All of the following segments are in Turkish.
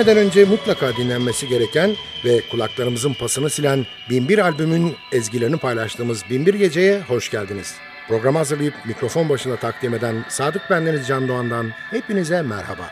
Dinlemeden önce mutlaka dinlenmesi gereken ve kulaklarımızın pasını silen Binbir albümün ezgilerini paylaştığımız Binbir Gece'ye hoş geldiniz. Programı hazırlayıp mikrofon başına takdim eden Sadık Bendeniz Can Doğan'dan hepinize merhaba.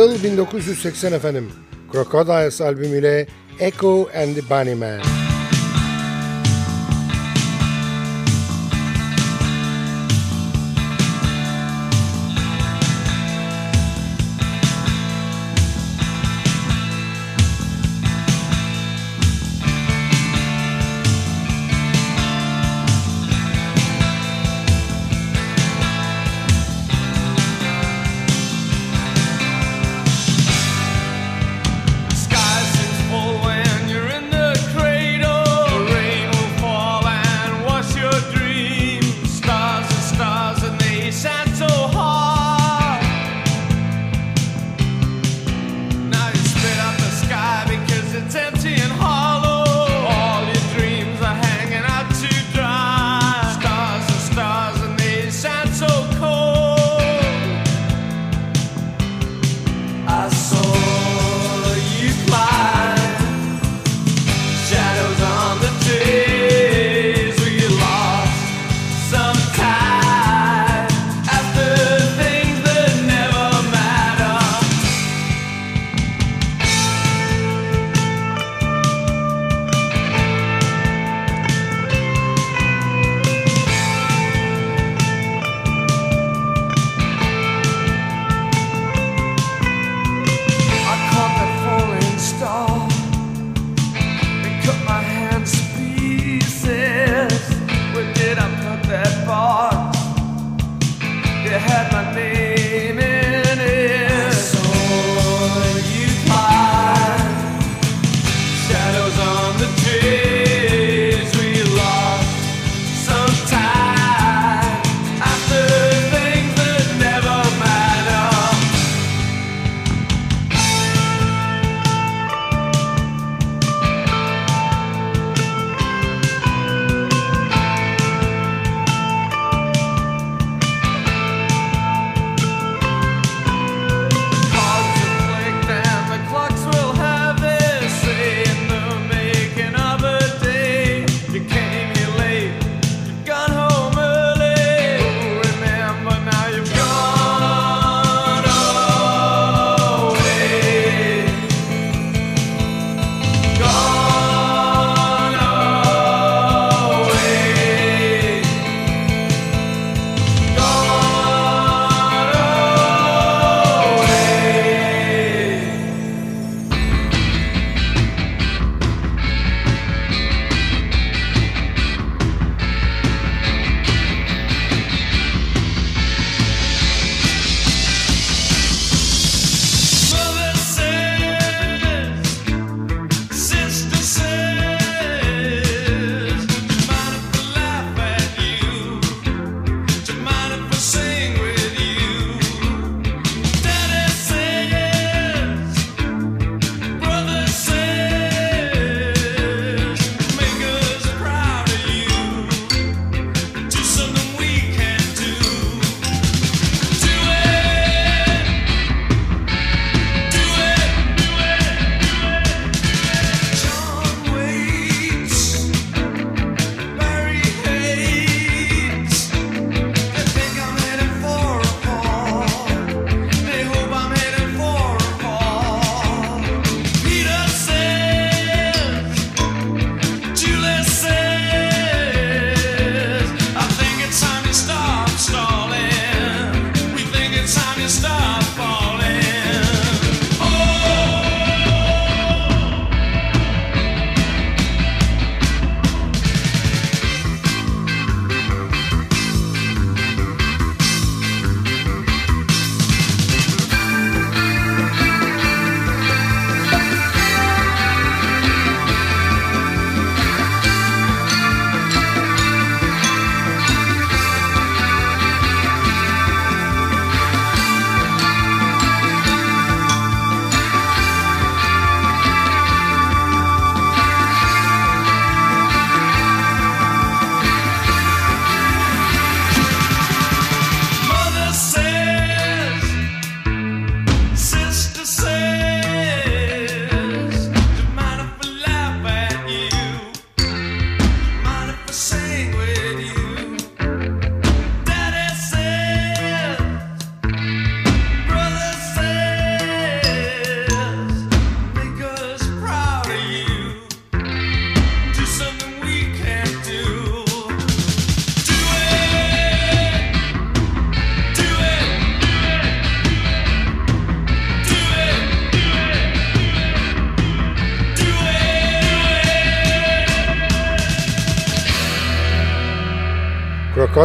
Yıl 1980 efendim. Crocodiles albümüyle Echo and the Bunnymen.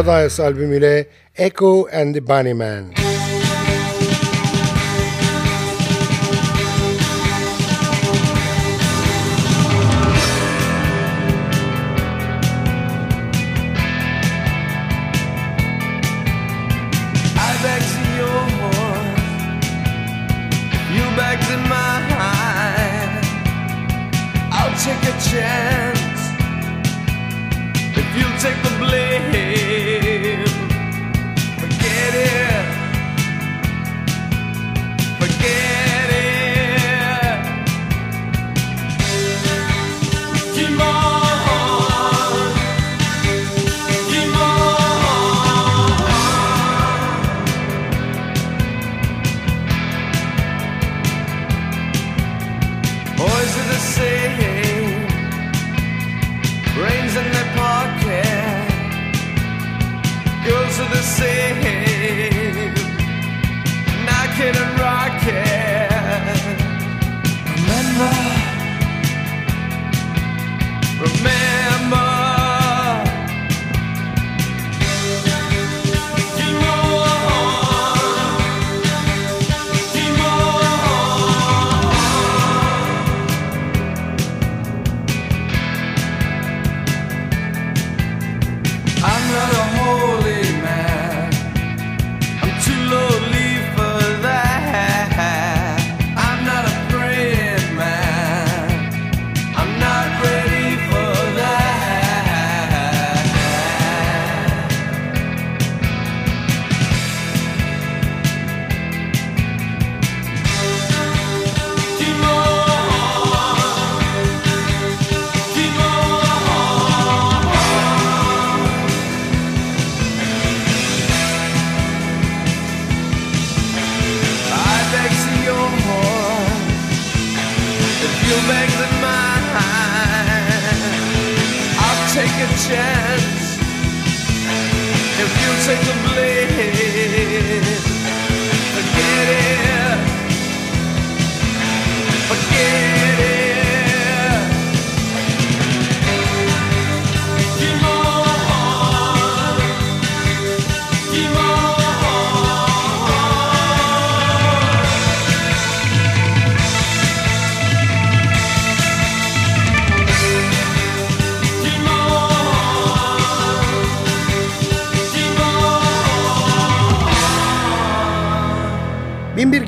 Paradise albümüyle Echo and the Bunnyman. Take a chance if you take the blame.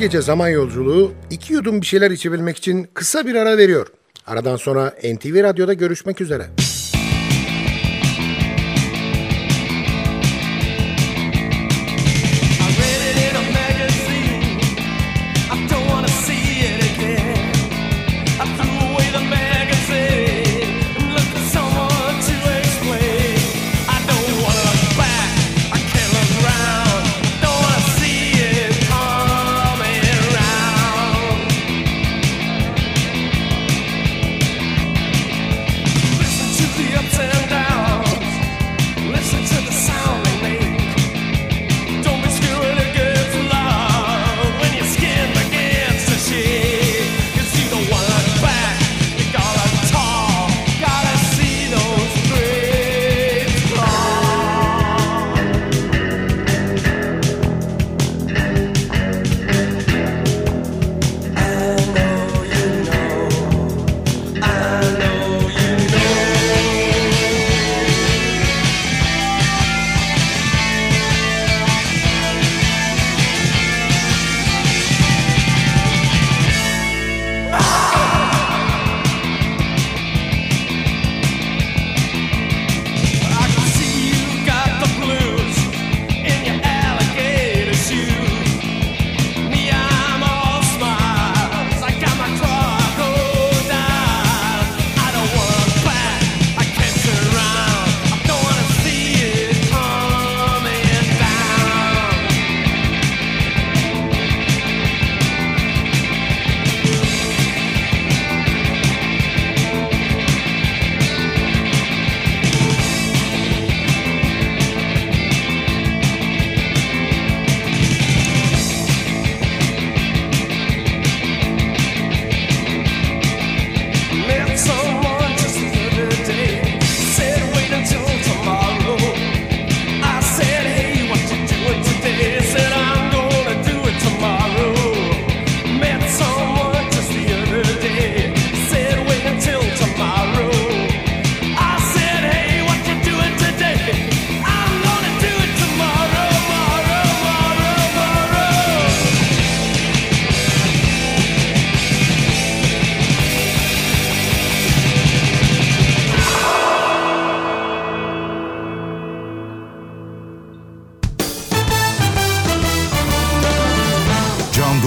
gece zaman yolculuğu iki yudum bir şeyler içebilmek için kısa bir ara veriyor. Aradan sonra NTV Radyo'da görüşmek üzere.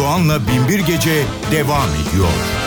Doğan'la Binbir Gece devam ediyor.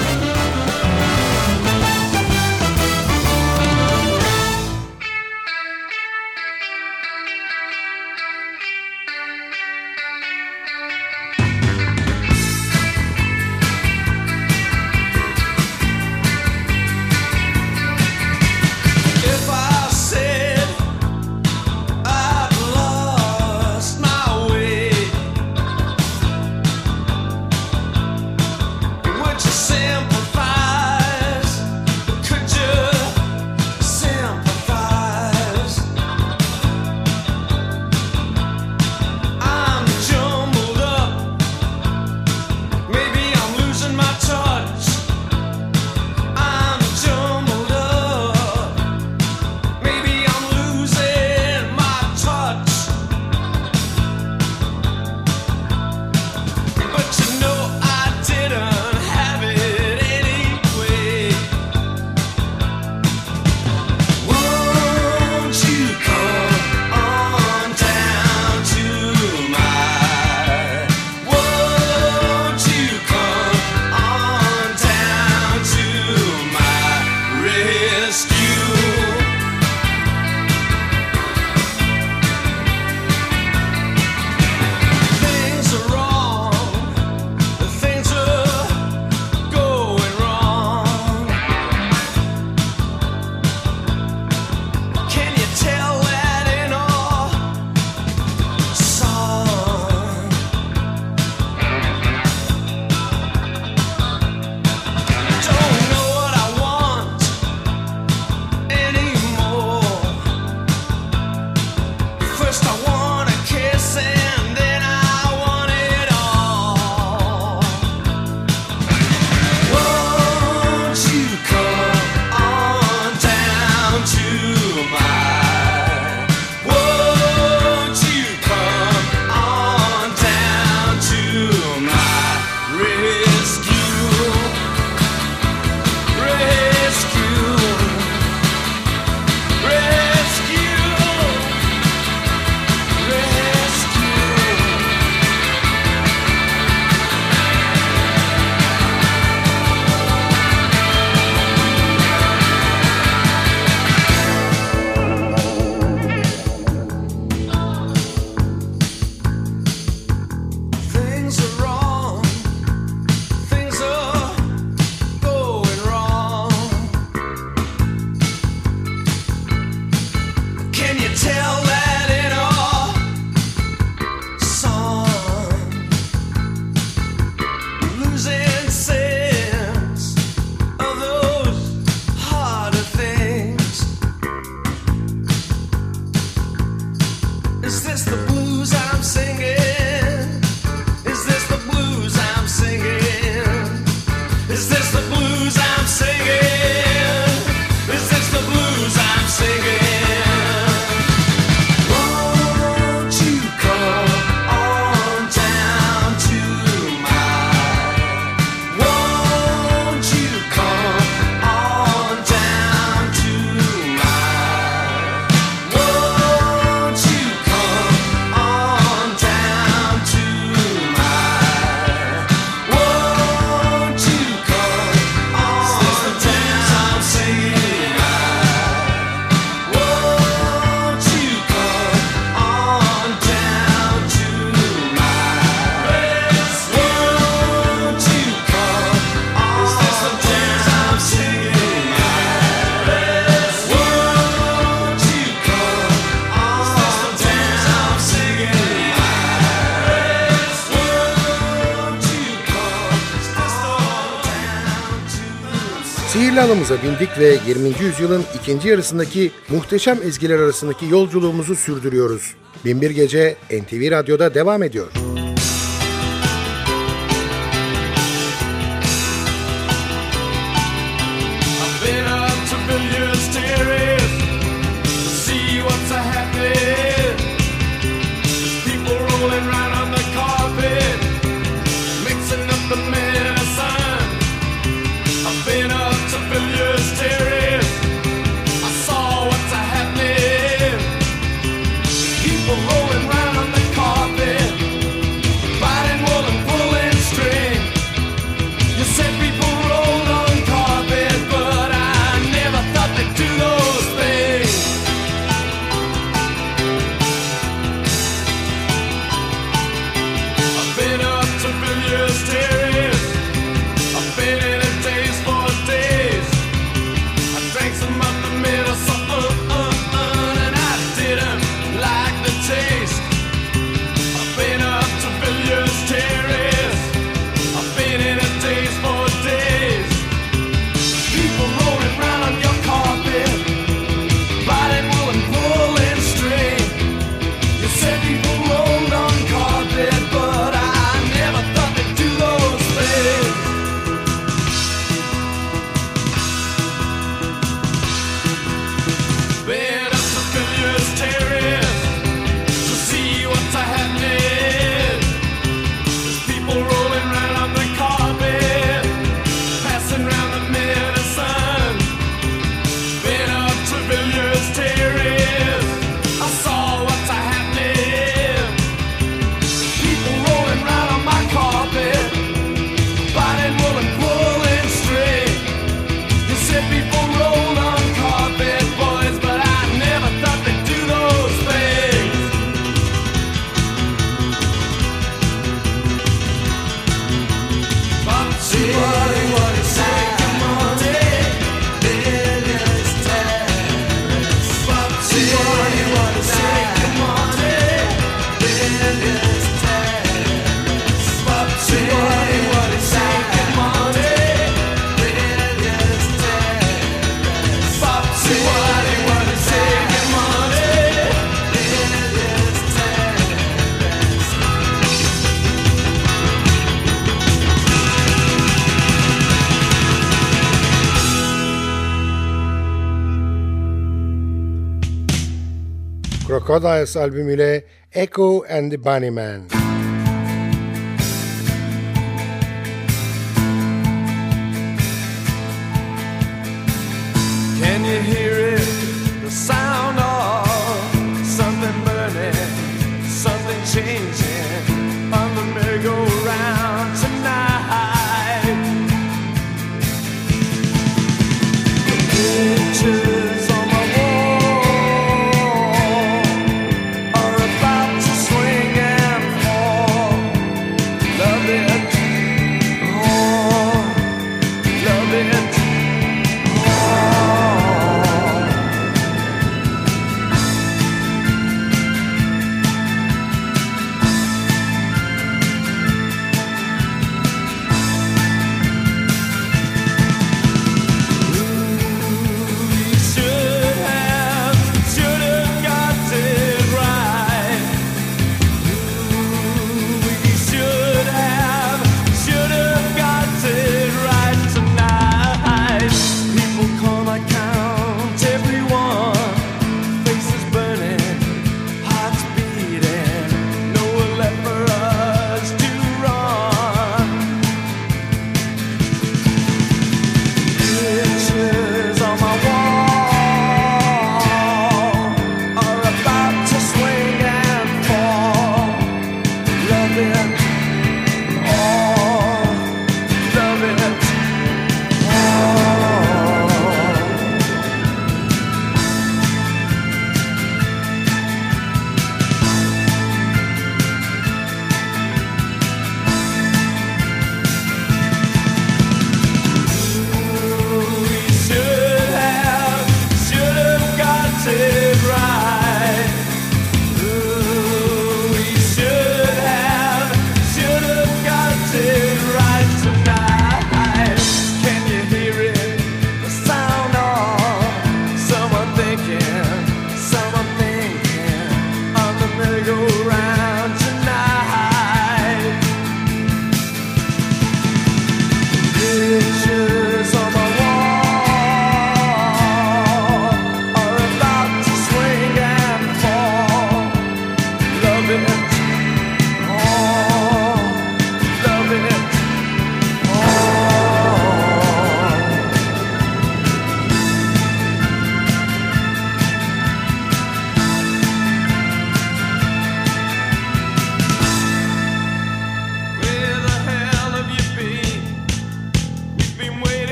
Kanalımıza bindik ve 20. yüzyılın ikinci yarısındaki muhteşem ezgiler arasındaki yolculuğumuzu sürdürüyoruz. Binbir Gece NTV Radyo'da devam ediyor. Crocodiles albümüyle Echo and the Bunnymen. Can you hear it? The sound of something burning, something changing on the merry-go-round tonight. The pictures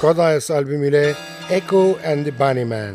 Kodaes albümüyle Echo and the Bunnyman.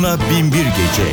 Akın'la Binbir Gece.